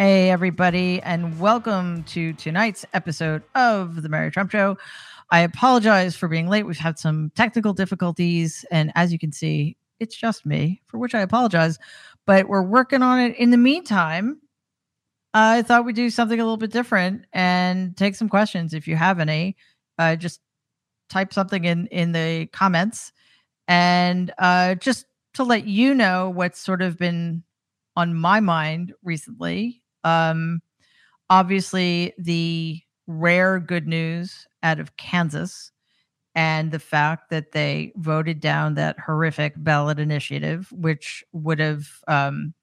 Hey, everybody, and welcome to tonight's episode of The Mary Trump Show. I apologize for being late. We've had some technical difficulties, and as you can see, it's just me, for which I apologize, but we're working on it. In the meantime, I thought we'd do something a little bit different and take some questions if you have any. Uh, just type something in in the comments, and uh, just to let you know what's sort of been on my mind recently um, obviously, the rare good news out of Kansas and the fact that they voted down that horrific ballot initiative, which would have um,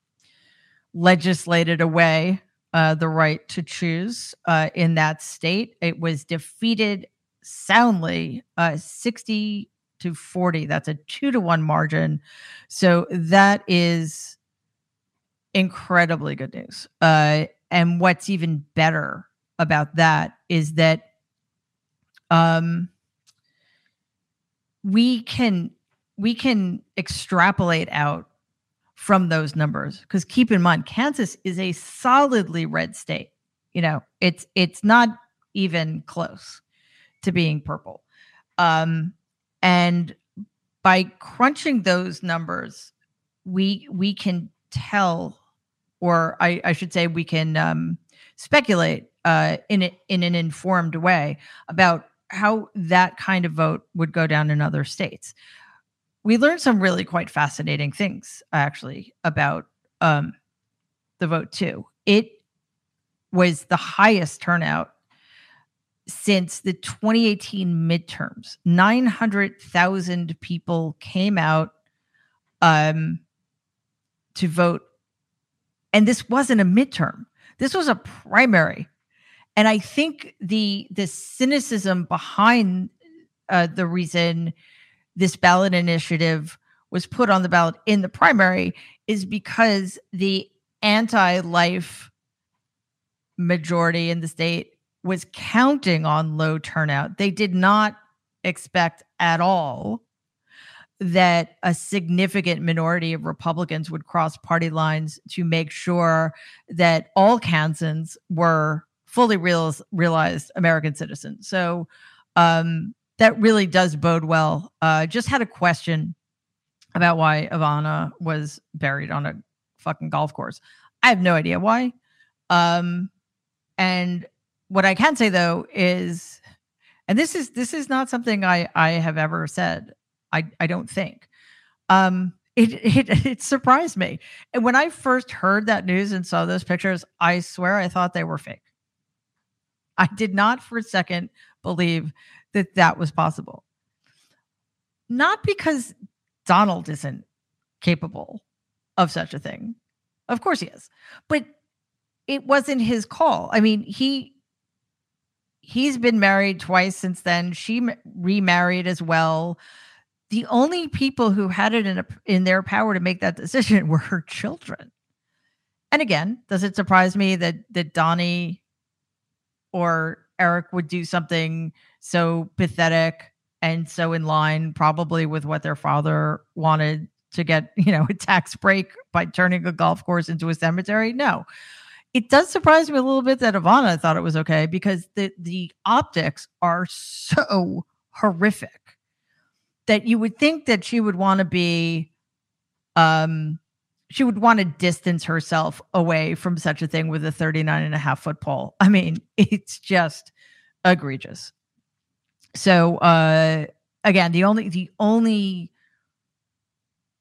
legislated away uh, the right to choose uh, in that state. It was defeated soundly, uh, 60 to 40. That's a two to one margin. So that is incredibly good news. Uh, and what's even better about that is that um, we can we can extrapolate out from those numbers because keep in mind Kansas is a solidly red state. You know, it's it's not even close to being purple. Um, and by crunching those numbers, we we can tell or I, I should say, we can um, speculate uh, in a, in an informed way about how that kind of vote would go down in other states. We learned some really quite fascinating things actually about um, the vote too. It was the highest turnout since the 2018 midterms. 900,000 people came out um, to vote. And this wasn't a midterm. This was a primary. And i think the the cynicism behind uh, the reason this ballot initiative was put on the ballot in the primary is because the anti-life majority in the state was counting on low turnout they did not expect at all that a significant minority of Republicans would cross party lines to make sure that all Kansans were fully real, realized American citizens. So um, that really does bode well. Uh, just had a question about why Ivana was buried on a fucking golf course. I have no idea why. Um, and what I can say though is, and this is this is not something I I have ever said. I I don't think. Um, it, it it surprised me. And when I first heard that news and saw those pictures, I swear I thought they were fake. I did not for a second believe that that was possible. Not because Donald isn't capable of such a thing. Of course he is. But it wasn't his call. I mean, he he's been married twice since then. She remarried as well the only people who had it in a, in their power to make that decision were her children. And again, does it surprise me that that Donnie or Eric would do something so pathetic and so in line probably with what their father wanted to get, you know, a tax break by turning a golf course into a cemetery? No. It does surprise me a little bit that Ivana thought it was okay because the the optics are so horrific that you would think that she would want to be um she would want to distance herself away from such a thing with a 39 and a half foot pole. I mean, it's just egregious. So uh again, the only the only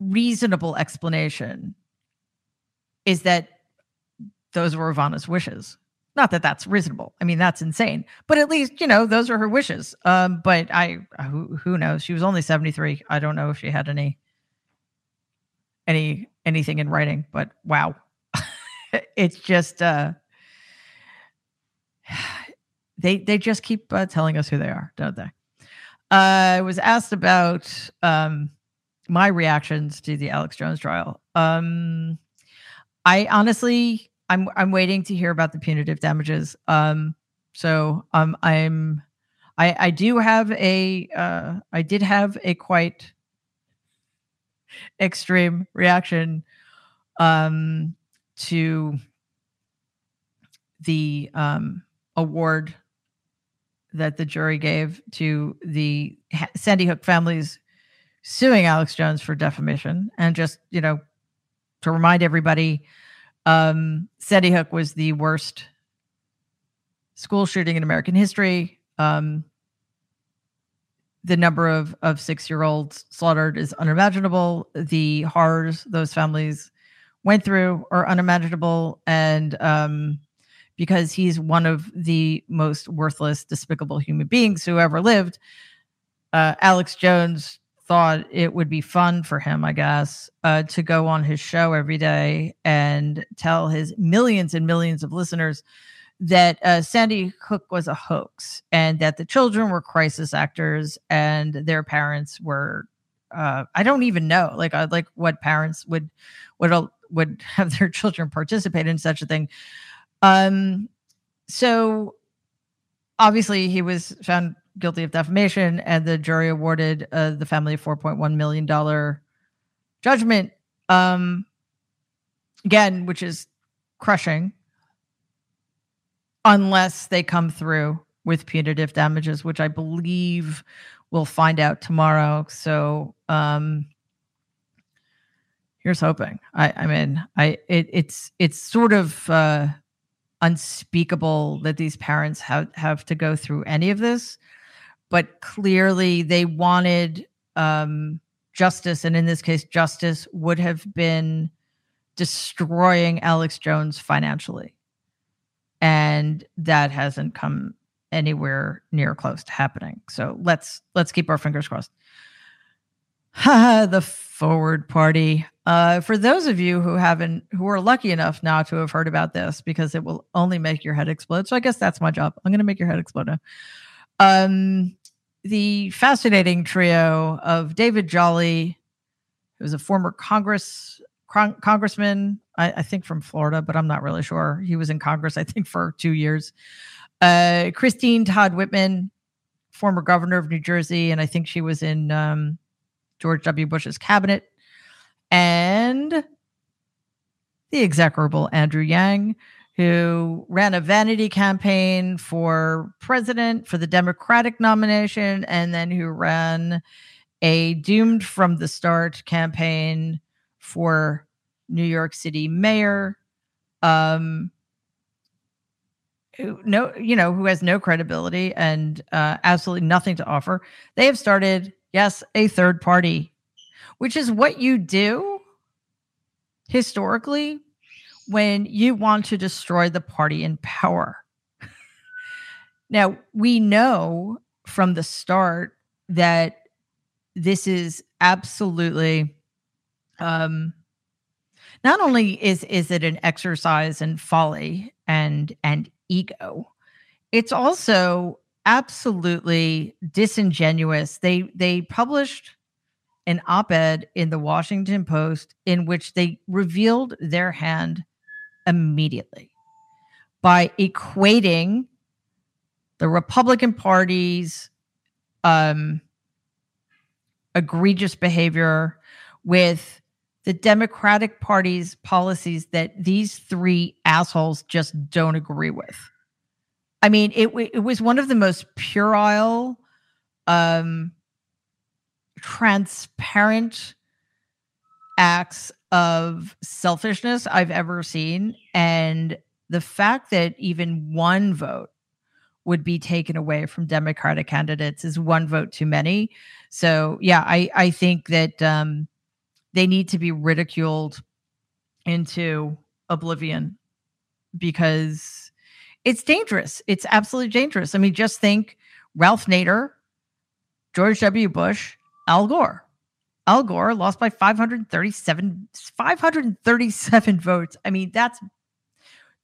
reasonable explanation is that those were Ivana's wishes. Not that that's reasonable. I mean, that's insane. But at least, you know, those are her wishes. Um, but I who who knows? She was only 73. I don't know if she had any any anything in writing, but wow. it's just uh they they just keep uh, telling us who they are, don't they? Uh, I was asked about um my reactions to the Alex Jones trial. Um I honestly I'm I'm waiting to hear about the punitive damages. Um, so um, I'm I I do have a uh, I did have a quite extreme reaction um, to the um, award that the jury gave to the Sandy Hook families suing Alex Jones for defamation. And just, you know, to remind everybody, um, Sandy Hook was the worst school shooting in American history. Um, the number of, of six year olds slaughtered is unimaginable. The horrors those families went through are unimaginable. And um, because he's one of the most worthless, despicable human beings who ever lived, uh, Alex Jones thought it would be fun for him, I guess, uh, to go on his show every day and tell his millions and millions of listeners that uh, Sandy Hook was a hoax and that the children were crisis actors and their parents were uh, I don't even know like uh, like what parents would would would have their children participate in such a thing. Um, so obviously he was found guilty of defamation and the jury awarded uh, the family a 4.1 million dollar judgment um again which is crushing unless they come through with punitive damages, which I believe we'll find out tomorrow. So um here's hoping. I I mean, I it, it's it's sort of uh unspeakable that these parents have have to go through any of this, but clearly they wanted um justice and in this case justice would have been destroying Alex Jones financially and that hasn't come anywhere near close to happening. So let's let's keep our fingers crossed. the forward party. Uh, for those of you who haven't, who are lucky enough now to have heard about this, because it will only make your head explode. So I guess that's my job. I'm going to make your head explode now. Um, the fascinating trio of David Jolly, who's a former Congress con- congressman, I, I, think from Florida, but I'm not really sure. He was in Congress, I think, for two years. Uh, Christine Todd Whitman, former governor of New Jersey, and I think she was in um, George W. Bush's cabinet, and the execrable Andrew Yang, who ran a vanity campaign for president for the Democratic nomination, and then who ran a doomed from the start campaign for New York City mayor. Um, who no, you know, who has no credibility and uh, absolutely nothing to offer. They have started, yes, a third party, which is what you do historically when you want to destroy the party in power. now, we know from the start that this is absolutely um, not only is is it an exercise in folly and and ego, it's also absolutely disingenuous. They they published an op-ed in the Washington Post in which they revealed their hand immediately by equating the Republican Party's um, egregious behavior with the Democratic Party's policies that these three assholes just don't agree with. I mean, it it was one of the most puerile, um, transparent acts of selfishness I've ever seen, and the fact that even one vote would be taken away from Democratic candidates is one vote too many. So, yeah, I I think that um, they need to be ridiculed into oblivion because it's dangerous. It's absolutely dangerous. I mean, just think Ralph Nader, George W. Bush, Al Gore. Al Gore lost by 537 537 votes. I mean, that's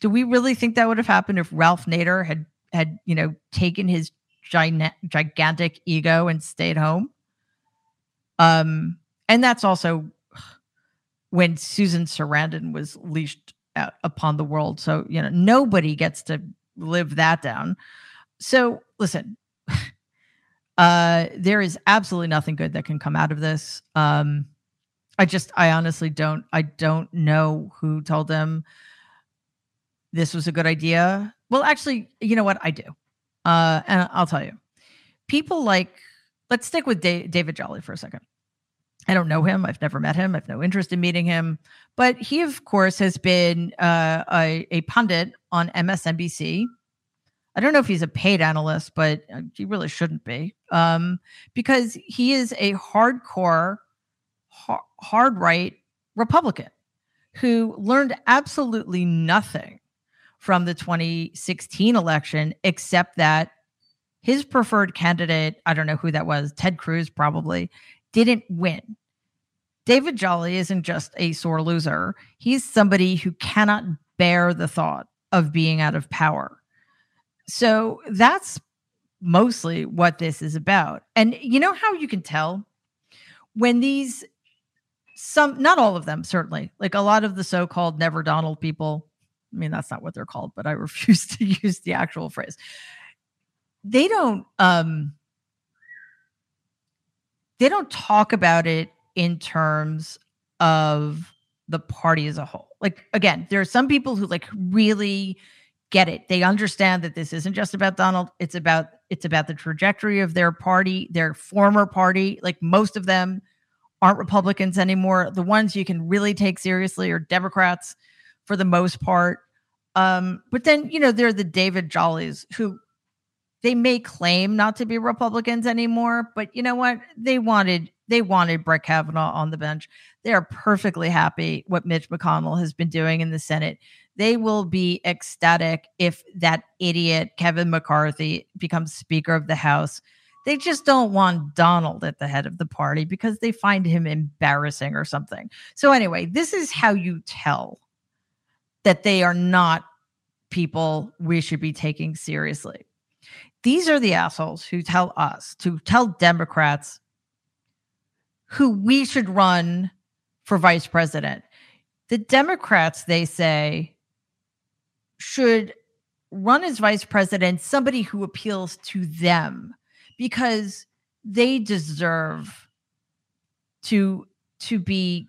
do we really think that would have happened if Ralph Nader had had, you know, taken his gigantic ego and stayed home? Um and that's also when Susan Sarandon was leashed out upon the world. So, you know, nobody gets to live that down. So, listen, Uh, there is absolutely nothing good that can come out of this. Um, I just, I honestly don't, I don't know who told them this was a good idea. Well, actually, you know what? I do. Uh, and I'll tell you, people like, let's stick with da- David Jolly for a second. I don't know him. I've never met him. I've no interest in meeting him. But he, of course, has been uh, a, a pundit on MSNBC. I don't know if he's a paid analyst, but uh, he really shouldn't be um, because he is a hardcore, hard right Republican who learned absolutely nothing from the 2016 election except that his preferred candidate, I don't know who that was, Ted Cruz probably, didn't win. David Jolly isn't just a sore loser. He's somebody who cannot bear the thought of being out of power. So that's mostly what this is about. And you know how you can tell when these some not all of them certainly like a lot of the so-called never donald people i mean that's not what they're called but i refuse to use the actual phrase they don't um they don't talk about it in terms of the party as a whole. Like again, there are some people who like really get it. They understand that this isn't just about Donald, it's about it's about the trajectory of their party, their former party. Like most of them aren't Republicans anymore. The ones you can really take seriously are Democrats for the most part. Um, but then, you know, they're the David Jollies who they may claim not to be Republicans anymore, but you know what? They wanted they wanted Brett Kavanaugh on the bench. They are perfectly happy what Mitch McConnell has been doing in the Senate. They will be ecstatic if that idiot Kevin McCarthy becomes Speaker of the House. They just don't want Donald at the head of the party because they find him embarrassing or something. So, anyway, this is how you tell that they are not people we should be taking seriously. These are the assholes who tell us, to tell Democrats who we should run for vice president. The Democrats, they say, should run as vice president somebody who appeals to them because they deserve to to be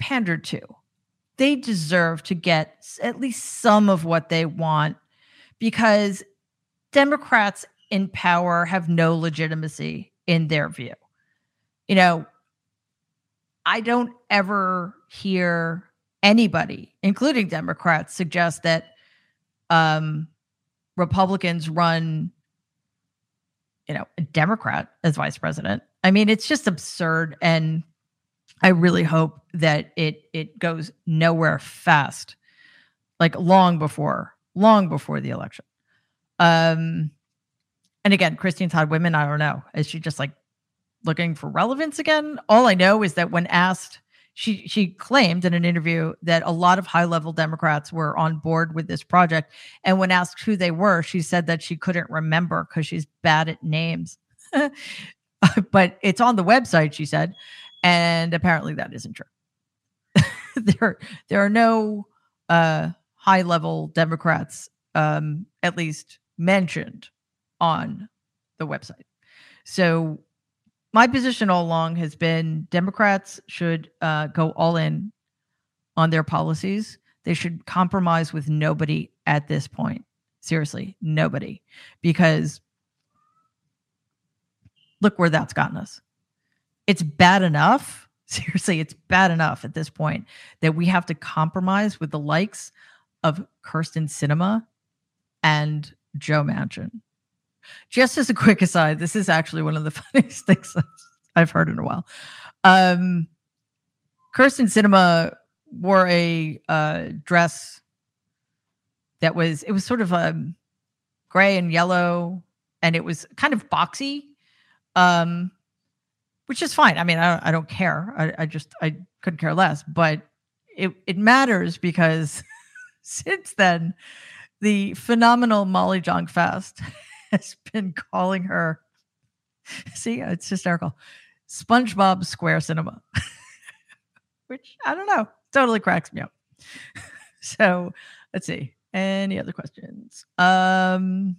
pandered to. They deserve to get at least some of what they want because Democrats in power have no legitimacy in their view. You know, I don't ever hear anybody, including Democrats, suggest that um, Republicans run, you know, a Democrat as vice president. I mean, it's just absurd, and I really hope that it it goes nowhere fast, like long before long before the election. Um, and again, Christine Todd Whitman, I don't know. Is she just like looking for relevance again? All I know is that when asked, she she claimed in an interview that a lot of high level Democrats were on board with this project. And when asked who they were, she said that she couldn't remember because she's bad at names. but it's on the website, she said, and apparently that isn't true. there there are no uh, high level Democrats, um, at least mentioned on the website. So my position all along has been Democrats should uh, go all in on their policies. They should compromise with nobody at this point. Seriously, nobody. Because look where that's gotten us. It's bad enough. Seriously, it's bad enough at this point that we have to compromise with the likes of Kyrsten Sinema and Joe Manchin. Just as a quick aside, this is actually one of the funniest things I've heard in a while. Um, Kyrsten Sinema wore a uh, dress that was it was sort of a um, gray and yellow, and it was kind of boxy, um, which is fine. I mean, I, I don't care. I, I just I couldn't care less. But it it matters because since then the phenomenal Molly Jong-Fast has been calling her. See, it's hysterical. SpongeBob Square Cinema, which I don't know, totally cracks me up. so let's see. Any other questions? Um,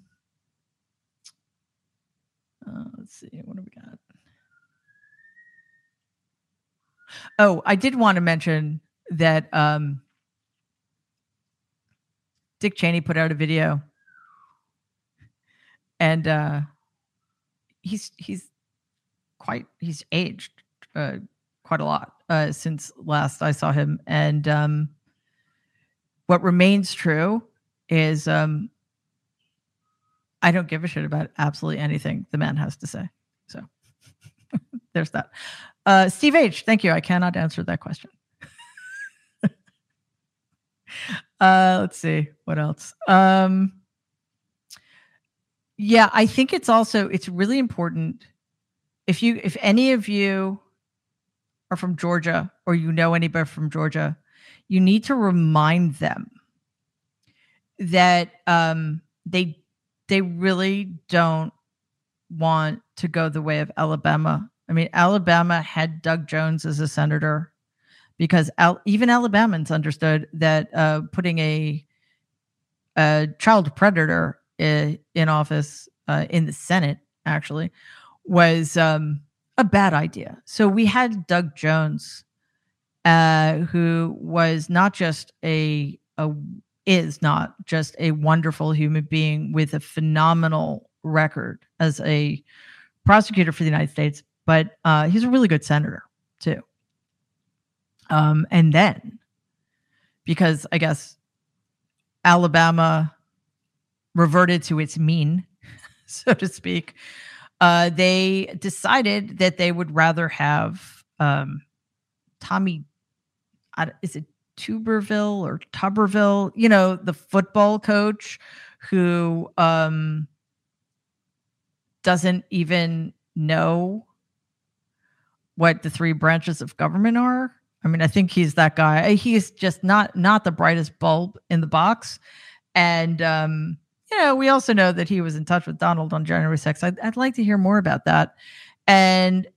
Uh, let's see. What do we got? Oh, I did want to mention that um, Dick Cheney put out a video, and uh, he's he's quite he's aged uh, quite a lot uh, since last I saw him, and um, what remains true is um, I don't give a shit about absolutely anything the man has to say. So there's that. Uh, Steve H, thank you. I cannot answer that question. uh, let's see what else. Um, yeah, I think it's also it's really important if you if any of you are from Georgia or you know anybody from Georgia, you need to remind them that um, they they really don't want to go the way of Alabama. I mean, Alabama had Doug Jones as a senator because Al- even Alabamans understood that uh, putting a, a child predator in, office uh, in the Senate actually was um, a bad idea. So we had Doug Jones, uh, who was not just a, a is not just a wonderful human being with a phenomenal record as a prosecutor for the United States, but uh, he's a really good senator too. Um, and then, because I guess Alabama reverted to its mean, so to speak, uh, they decided that they would rather have um, Tommy. Is it Tuberville or Tuberville? You know, the football coach who um, doesn't even know what the three branches of government are. I mean, I think he's that guy. He's just not not the brightest bulb in the box. And um, you know, we also know that he was in touch with Donald on January 6th. I'd, I'd like to hear more about that. And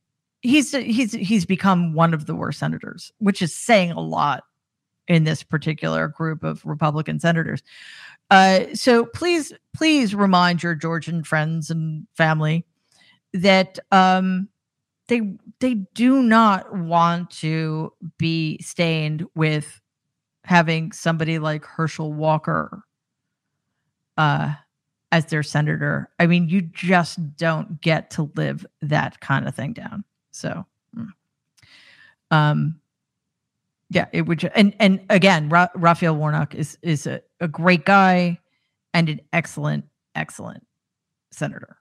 he's he's he's become one of the worst senators, which is saying a lot in this particular group of Republican senators. Uh, so please, please remind your Georgian friends and family that um, they they do not want to be stained with having somebody like Herschel Walker uh, as their senator. I mean, you just don't get to live that kind of thing down. So, mm. um, yeah, it would. And and again, Ra- Raphael Warnock is is a, a great guy and an excellent excellent senator.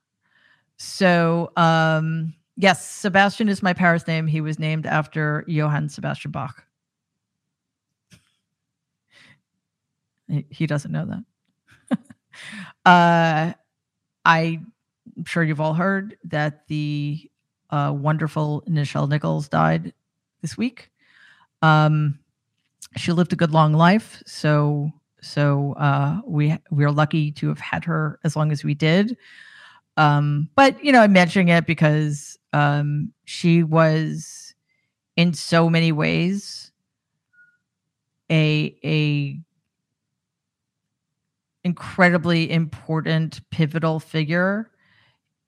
So, um, Yes, Sebastian is my Paris name. He was named after Johann Sebastian Bach. He doesn't know that. uh, I'm sure you've all heard that the uh, wonderful Nichelle Nichols died this week. Um, she lived a good long life, so so uh, we we are lucky to have had her as long as we did. Um, but you know, I'm mentioning it because um, she was in so many ways a a incredibly important pivotal figure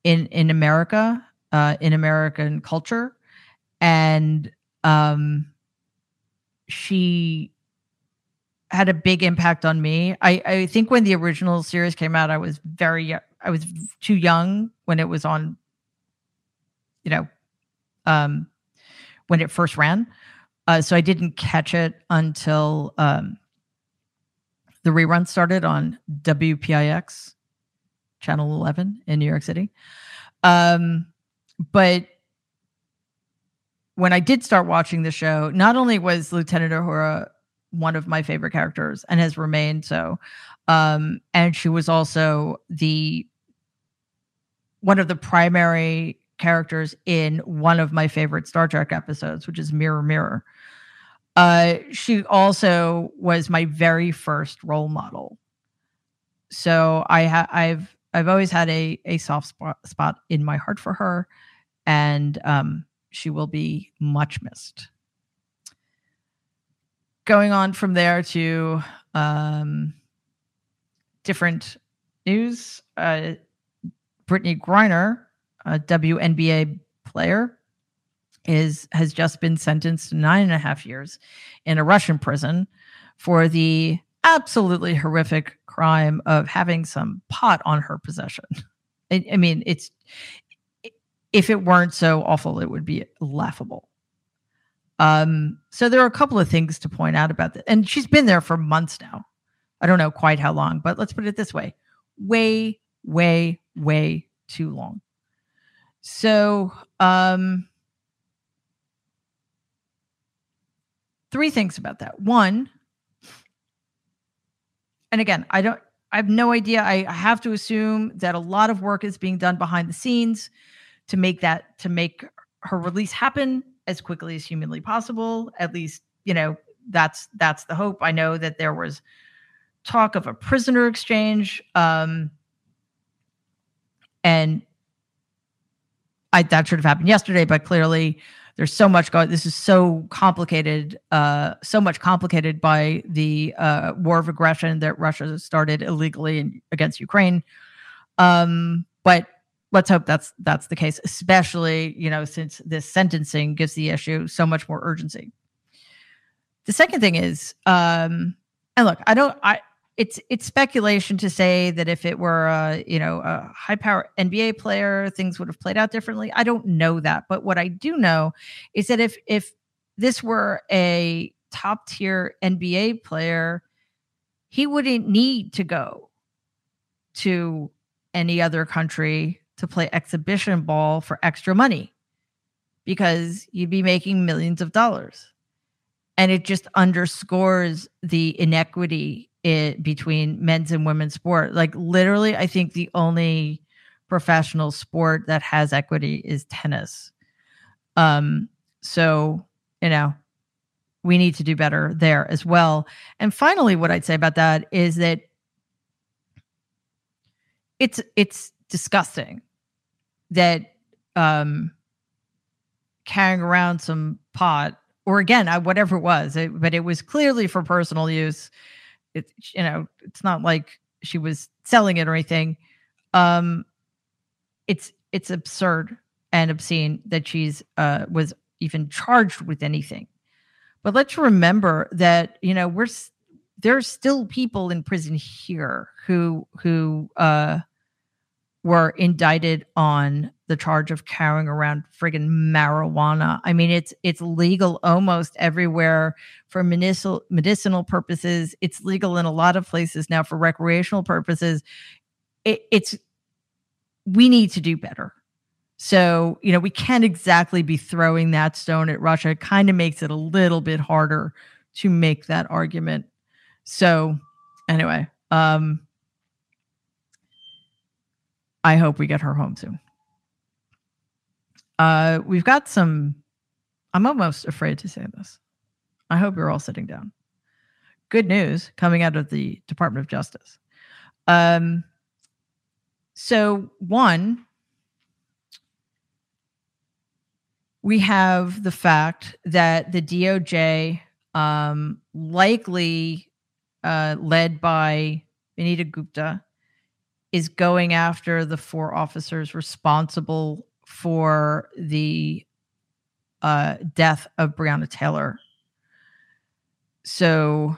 in in America, uh, in American culture, and um, she had a big impact on me. I, I think when the original series came out, I was very I was too young when it was on, you know, um, when it first ran. Uh, so I didn't catch it until um, the rerun started on WPIX, channel 11 in New York City. Um, but when I did start watching the show, not only was Lieutenant Uhura one of my favorite characters and has remained so, um, and she was also the one of the primary characters in one of my favorite Star Trek episodes, which is Mirror Mirror. Uh, she also was my very first role model. So I ha- I've I've always had a a soft spot spot in my heart for her, and um, she will be much missed. Going on from there to um, different news. Uh, Brittney Griner a WNBA player is has just been sentenced to nine and a half years in a Russian prison for the absolutely horrific crime of having some pot on her possession. I, I mean, it's if it weren't so awful, it would be laughable. Um, so there are a couple of things to point out about that. And she's been there for months now. I don't know quite how long, but let's put it this way way, way, way too long. So, um, three things about that. One, and again, I don't, I have no idea. I, have to assume that a lot of work is being done behind the scenes to make that, to make her release happen as quickly as humanly possible. At least, you know, that's that's the hope. I know that there was talk of a prisoner exchange, um, and I that should have happened yesterday, but clearly there's so much going. This is so complicated, uh, so much complicated by the uh, war of aggression that Russia started illegally in, against Ukraine. Um, but let's hope that's that's the case especially you know since this sentencing gives the issue so much more urgency the second thing is um and look i don't i it's it's speculation to say that if it were a you know a high power nba player things would have played out differently i don't know that but what i do know is that if if this were a top tier nba player he wouldn't need to go to any other country to play exhibition ball for extra money because you'd be making millions of dollars. And it just underscores the inequity it, between men's and women's sport. Like, literally, I think the only professional sport that has equity is tennis. Um, so, you know, we need to do better there as well. And finally, what I'd say about that is that it's it's disgusting that um, carrying around some pot or again whatever it was it, but it was clearly for personal use it you know it's not like she was selling it or anything. Um it's it's absurd and obscene that she's uh was even charged with anything. But let's remember that you know we're there's still people in prison here who who uh were indicted on the charge of carrying around friggin' marijuana. I mean, it's it's legal almost everywhere for medicinal medicinal purposes. It's legal in a lot of places now for recreational purposes. It, it's we need to do better. So, you know, we can't exactly be throwing that stone at Russia. It kind of makes it a little bit harder to make that argument. So, anyway, um I hope we get her home soon. Uh, we've got some. I'm almost afraid to say this. I hope you're all sitting down. Good news coming out of the Department of Justice. Um, so, one, we have the fact that the DOJ, um, likely uh, led by Vanita Gupta, is going after the four officers responsible for the uh, death of Breonna Taylor. So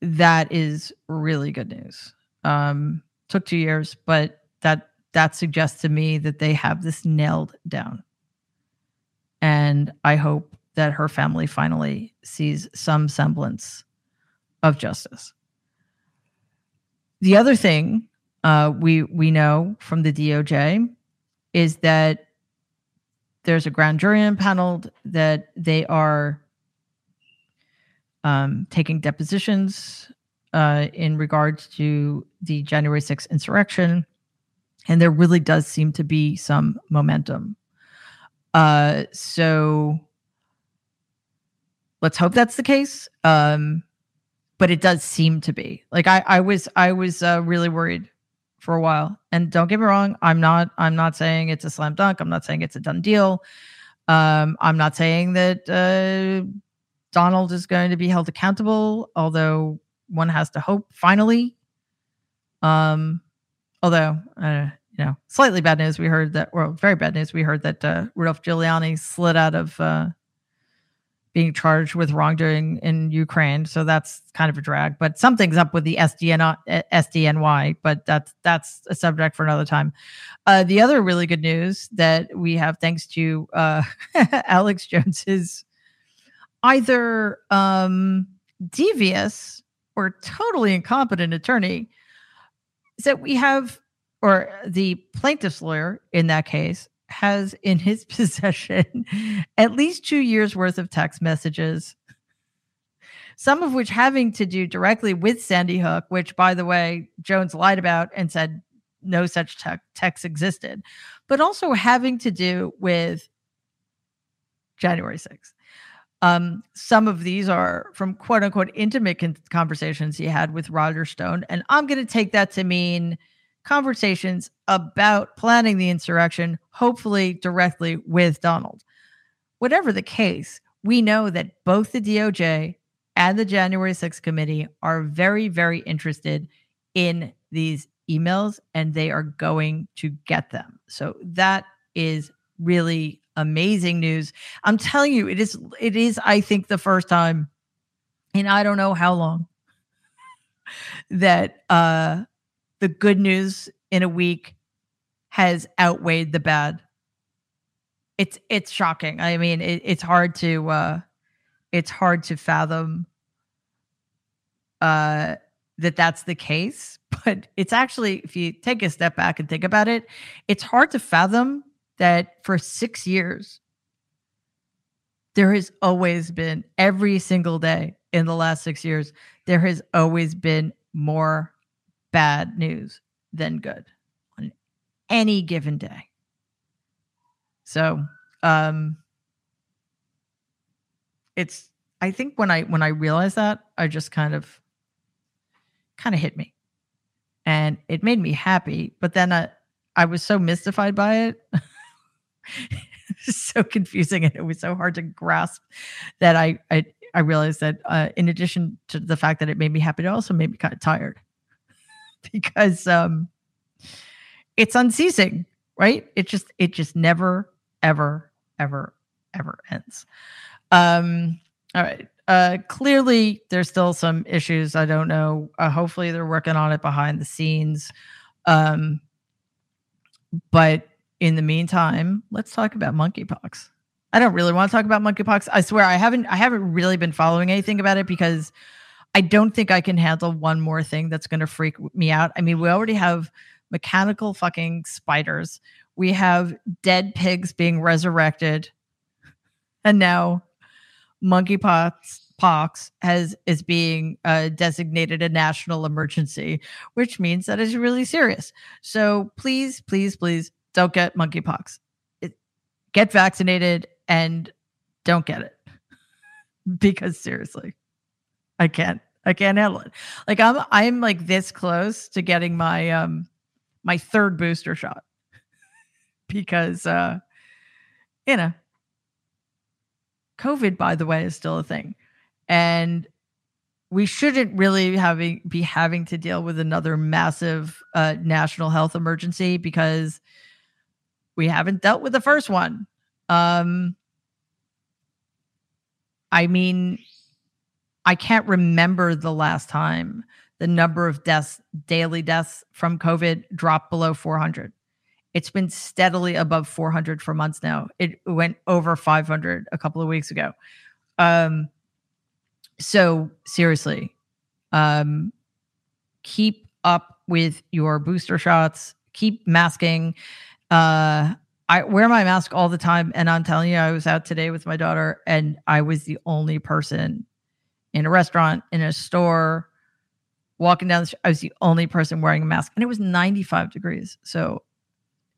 that is really good news. Um, took two years, but that that suggests to me that they have this nailed down. And I hope that her family finally sees some semblance of justice. The other thing uh, we we know from the DOJ is that there's a grand jury impaneled that they are um, taking depositions uh, in regards to the January 6th insurrection, and there really does seem to be some momentum. Uh, so let's hope that's the case. Um, but it does seem to be like I, I was I was uh, really worried for a while. And don't get me wrong, I'm not I'm not saying it's a slam dunk. I'm not saying it's a done deal. Um, I'm not saying that uh, Donald is going to be held accountable, although one has to hope finally. Um, although uh, you know, slightly bad news. We heard that, well, very bad news. We heard that uh, Rudolph Giuliani slid out of uh, being charged with wrongdoing in Ukraine. So that's kind of a drag. But something's up with the SDN, uh, SDNY. But that's that's a subject for another time. Uh, the other really good news that we have, thanks to uh, Alex is either um, devious or totally incompetent attorney, that we have, or the plaintiff's lawyer in that case has in his possession at least two years worth of text messages, some of which having to do directly with Sandy Hook, which, by the way, Jones lied about and said no such te- text existed, but also having to do with January 6th. Um, some of these are from quote unquote intimate con- conversations he had with Roger Stone. And I'm going to take that to mean conversations about planning the insurrection, hopefully directly with Donald. Whatever the case, we know that both the DOJ and the January 6th committee are very, very interested in these emails and they are going to get them. So that is really amazing news. I'm telling you, it is, it is, I think, the first time in I don't know how long that uh the good news in a week has outweighed the bad. It's it's shocking. I mean, it, it's hard to uh, it's hard to fathom uh, that that's the case. But it's actually, if you take a step back and think about it, it's hard to fathom that for six years there has always been every single day in the last six years there has always been more bad news than good on any given day. So, um, it's, I think when I, when I realized that, I just kind of, kind of hit me and it made me happy. But then I, I was so mystified by it. so confusing and it was so hard to grasp that I, I, I realized that uh, in addition to the fact that it made me happy, it also made me kind of tired. because um it's unceasing, right? It just it just never ever ever ever ends. Um all right. Uh clearly there's still some issues. I don't know. Uh, hopefully they're working on it behind the scenes. Um but in the meantime, let's talk about monkeypox. I don't really want to talk about monkeypox. I swear I haven't I haven't really been following anything about it because I don't think I can handle one more thing that's going to freak me out. I mean, we already have mechanical fucking spiders. We have dead pigs being resurrected. And now monkeypox pox has is being uh, designated a national emergency, which means that it's really serious. So please, please, please don't get monkeypox. Get vaccinated and don't get it because seriously. I can't. I can't handle it. Like I'm I'm like this close to getting my um my third booster shot because uh you know COVID by the way is still a thing. And we shouldn't really having be having to deal with another massive uh, national health emergency because we haven't dealt with the first one. Um, I mean, I can't remember the last time the number of deaths, daily deaths from COVID dropped below 400. It's been steadily above 400 for months now. It went over 500 a couple of weeks ago. Um, so seriously, um, keep up with your booster shots. Keep masking. Uh, I wear my mask all the time, and I'm telling you, I was out today with my daughter, and I was the only person in a restaurant, in a store, walking down the street. I was the only person wearing a mask, and it was 95 degrees. So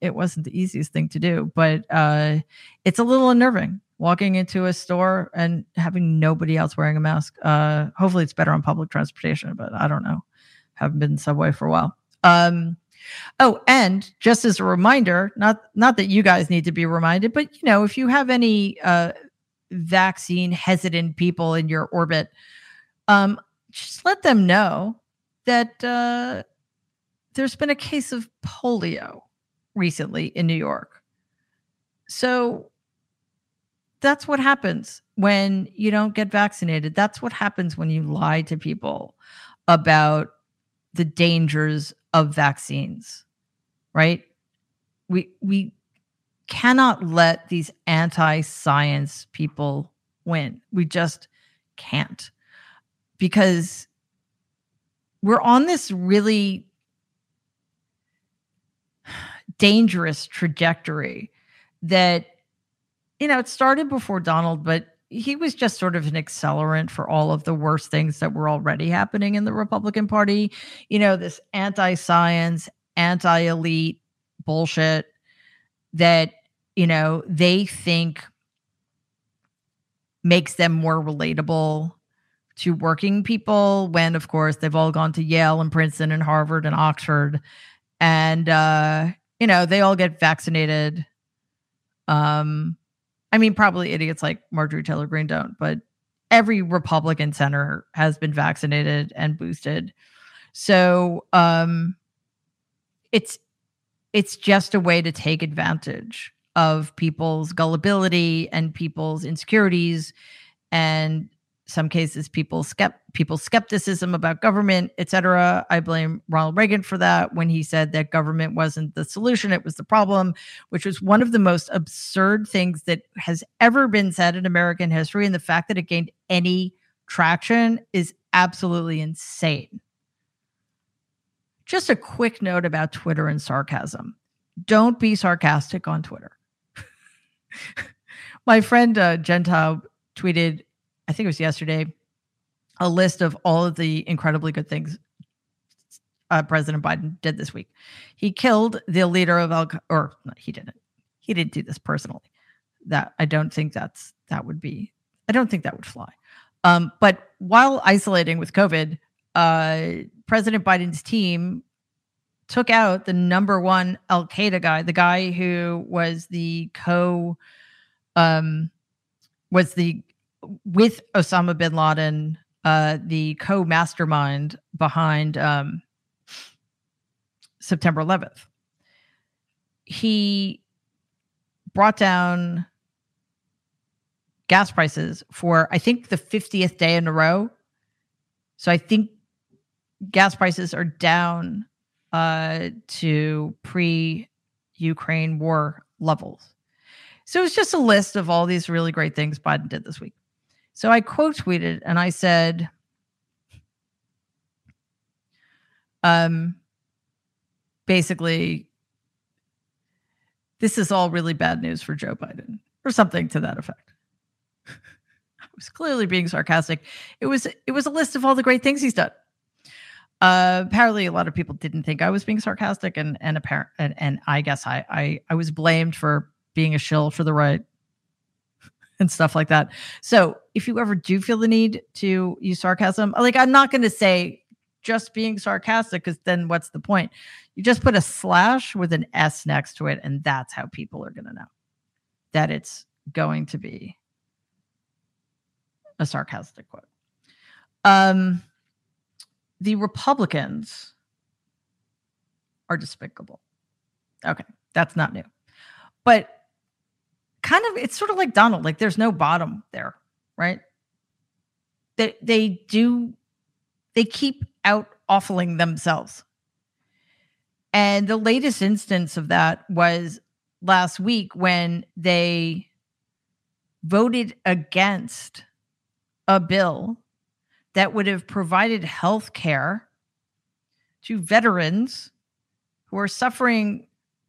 it wasn't the easiest thing to do, but uh, it's a little unnerving walking into a store and having nobody else wearing a mask. Uh, hopefully, it's better on public transportation, but I don't know. Haven't been in subway for a while. Um, oh, and just as a reminder, not not that you guys need to be reminded, but you know, if you have any uh, vaccine hesitant people in your orbit, um, just let them know that uh, there's been a case of polio recently in New York. So that's what happens when you don't get vaccinated. That's what happens when you lie to people about the dangers of vaccines. Right? We we cannot let these anti-science people win. We just can't. Because we're on this really dangerous trajectory that you know it started before Donald but he was just sort of an accelerant for all of the worst things that were already happening in the Republican Party. You know, this anti science, anti elite bullshit that, you know, they think makes them more relatable to working people when, of course, they've all gone to Yale and Princeton and Harvard and Oxford. And, uh, you know, they all get vaccinated. Um, I mean, probably idiots like Marjorie Taylor Greene don't, but every Republican senator has been vaccinated and boosted. So um, it's it's just a way to take advantage of people's gullibility and people's insecurities and some cases people skept people's skepticism about government etc i blame ronald reagan for that when he said that government wasn't the solution it was the problem which was one of the most absurd things that has ever been said in american history and the fact that it gained any traction is absolutely insane. Just a quick note about twitter and sarcasm. Don't be sarcastic on twitter my friend uh, gentile tweeted I think it was yesterday, a list of all of the incredibly good things uh, President Biden did this week. He killed the leader of Al, or no, he didn't. He didn't do this personally. That I don't think that's that would be. I don't think that would fly. Um, but while isolating with COVID, uh, President Biden's team took out the number one Al Qaeda guy, the guy who was the co, um, was the with Osama bin Laden, uh, the co mastermind behind um, September 11th. He brought down gas prices for, I think, the 50th day in a row. So I think gas prices are down uh, to pre Ukraine war levels. So it's just a list of all these really great things Biden did this week. So I quote tweeted and I said, um, basically, this is all really bad news for Joe Biden, or something to that effect. I was clearly being sarcastic. It was it was a list of all the great things he's done. Uh, apparently, a lot of people didn't think I was being sarcastic, and and apparent and, and I guess I, I I was blamed for being a shill for the right and stuff like that. So if you ever do feel the need to use sarcasm, like I'm not going to say just being sarcastic because then what's the point? You just put a slash with an S next to it, and that's how people are going to know that it's going to be a sarcastic quote. Um, the Republicans are despicable. Okay, that's not new. But kind of it's sort of like Donald, like there's no bottom there, right? They they do they keep out offling themselves. And the latest instance of that was last week when they voted against a bill that would have provided health care to veterans who are suffering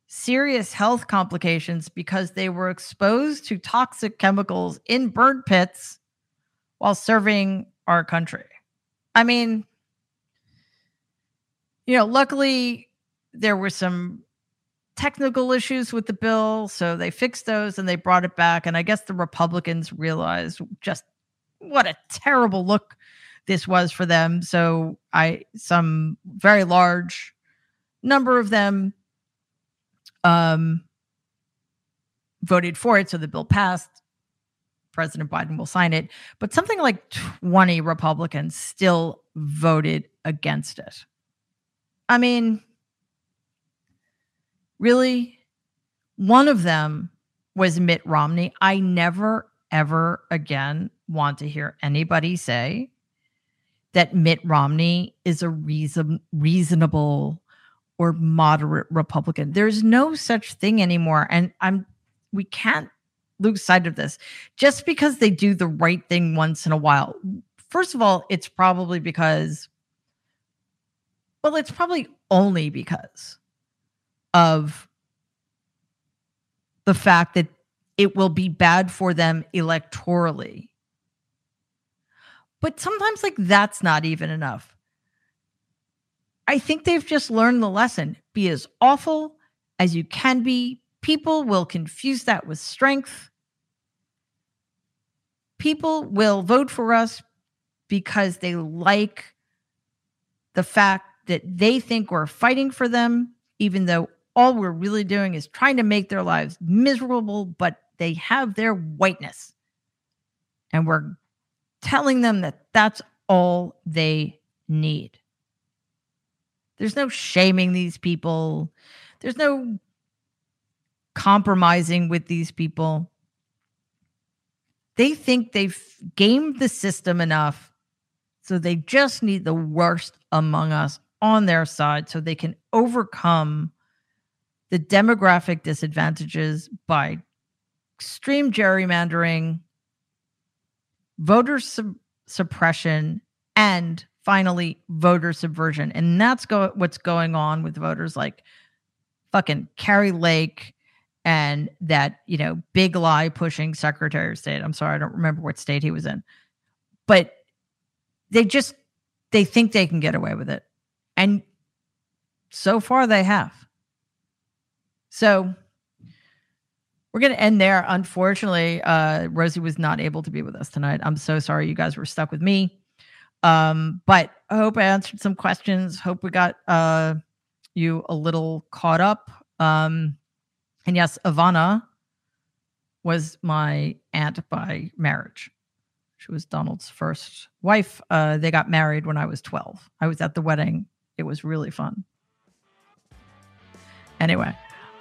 serious health complications because they were exposed to toxic chemicals in burn pits while serving our country. I mean, you know, luckily there were some technical issues with the bill, so they fixed those and they brought it back. And I guess the Republicans realized just what a terrible look this was for them. So I some very large number of them um, voted for it. So the bill passed. President Biden will sign it. But something like 20 Republicans still voted against it. I mean, Really? One of them was Mitt Romney. I never, ever again want to hear anybody say that Mitt Romney is a reason, reasonable or moderate Republican. There's no such thing anymore. And I'm we can't lose sight of this. Just because they do the right thing once in a while. First of all, it's probably because well, it's probably only because of the fact that it will be bad for them electorally. But sometimes, like, that's not even enough. I think they've just learned the lesson be as awful as you can be. People will confuse that with strength. People will vote for us because they like the fact that they think we're fighting for them, even though all we're really doing is trying to make their lives miserable, but they have their whiteness. And we're telling them that that's all they need. There's no shaming these people. There's no compromising with these people. They think they've gamed the system enough. So they just need the worst among us on their side so they can overcome the demographic disadvantages by extreme gerrymandering, voter suppression, and finally voter subversion. And that's go- what's going on with voters like fucking Kari Lake and that, you know, big lie pushing Secretary of State. I'm sorry, I don't remember what state he was in. But they just they think they can get away with it. And so far they have. So we're going to end there. Unfortunately, uh, Rosie was not able to be with us tonight. I'm so sorry you guys were stuck with me. Um, but I hope I answered some questions. Hope we got uh, you a little caught up. Um, and yes, Ivana was my aunt by marriage. She was Donald's first wife. Uh, they got married when I was 12. I was at the wedding. It was really fun. Anyway,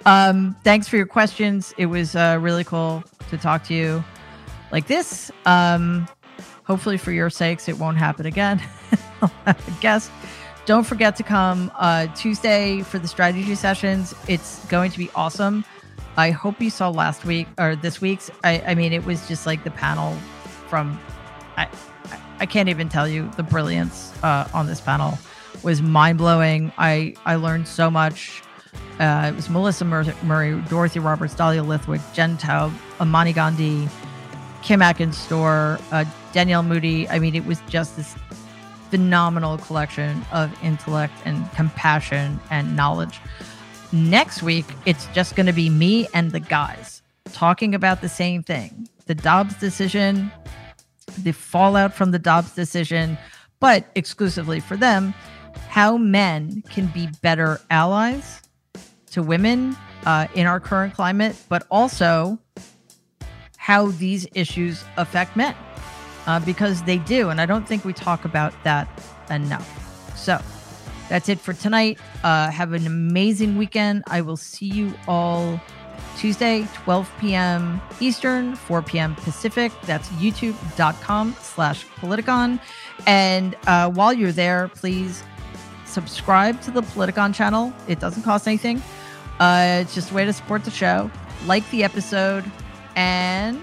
um, thanks for your questions. It was uh, really cool to talk to you like this. Um, hopefully, for your sakes, it won't happen again. A guest. Don't forget to come uh, Tuesday for the strategy sessions. It's going to be awesome. I hope you saw last week or this week's. I, I mean, it was just like the panel from. I, I can't even tell you the brilliance uh, on this panel was mind blowing. I I learned so much. Uh, it was Melissa Murray, Dorothy Roberts, Dahlia Lithwick, Jen Taub, Imani Gandy, Kim Atkins Stohr, uh, Danielle Moody. I mean, it was just this phenomenal collection of intellect and compassion and knowledge. Next week, it's just going to be me and the guys talking about the same thing the Dobbs decision, the fallout from the Dobbs decision, but exclusively for them, how men can be better allies to women uh, in our current climate, but also how these issues affect men uh, because they do. And I don't think we talk about that enough. So that's it for tonight. Uh, have an amazing weekend. I will see you all Tuesday, 12 p.m. Eastern, 4 p.m. Pacific. That's youtube.com slash Politicon. And uh, while you're there, please subscribe to the Politicon channel. It doesn't cost anything. Uh, it's just a way to support the show. Like the episode and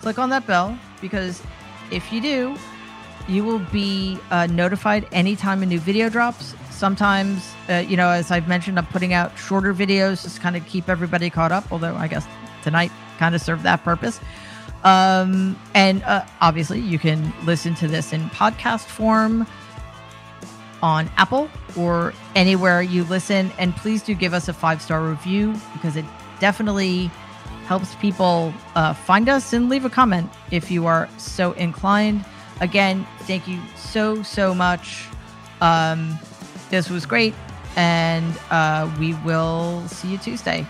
click on that bell because if you do, you will be uh, notified anytime a new video drops. Sometimes, uh, you know, as I've mentioned, I'm putting out shorter videos just kind of keep everybody caught up. Although I guess tonight kind of served that purpose. Um, and uh, obviously, you can listen to this in podcast form on Apple or anywhere you listen. And please do give us a five star review because it definitely helps people uh, find us and leave a comment if you are so inclined. Again, thank you so, so much. Um, this was great. And uh, we will see you Tuesday.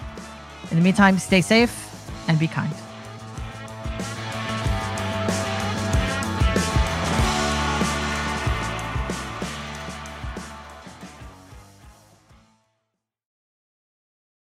In the meantime, stay safe and be kind.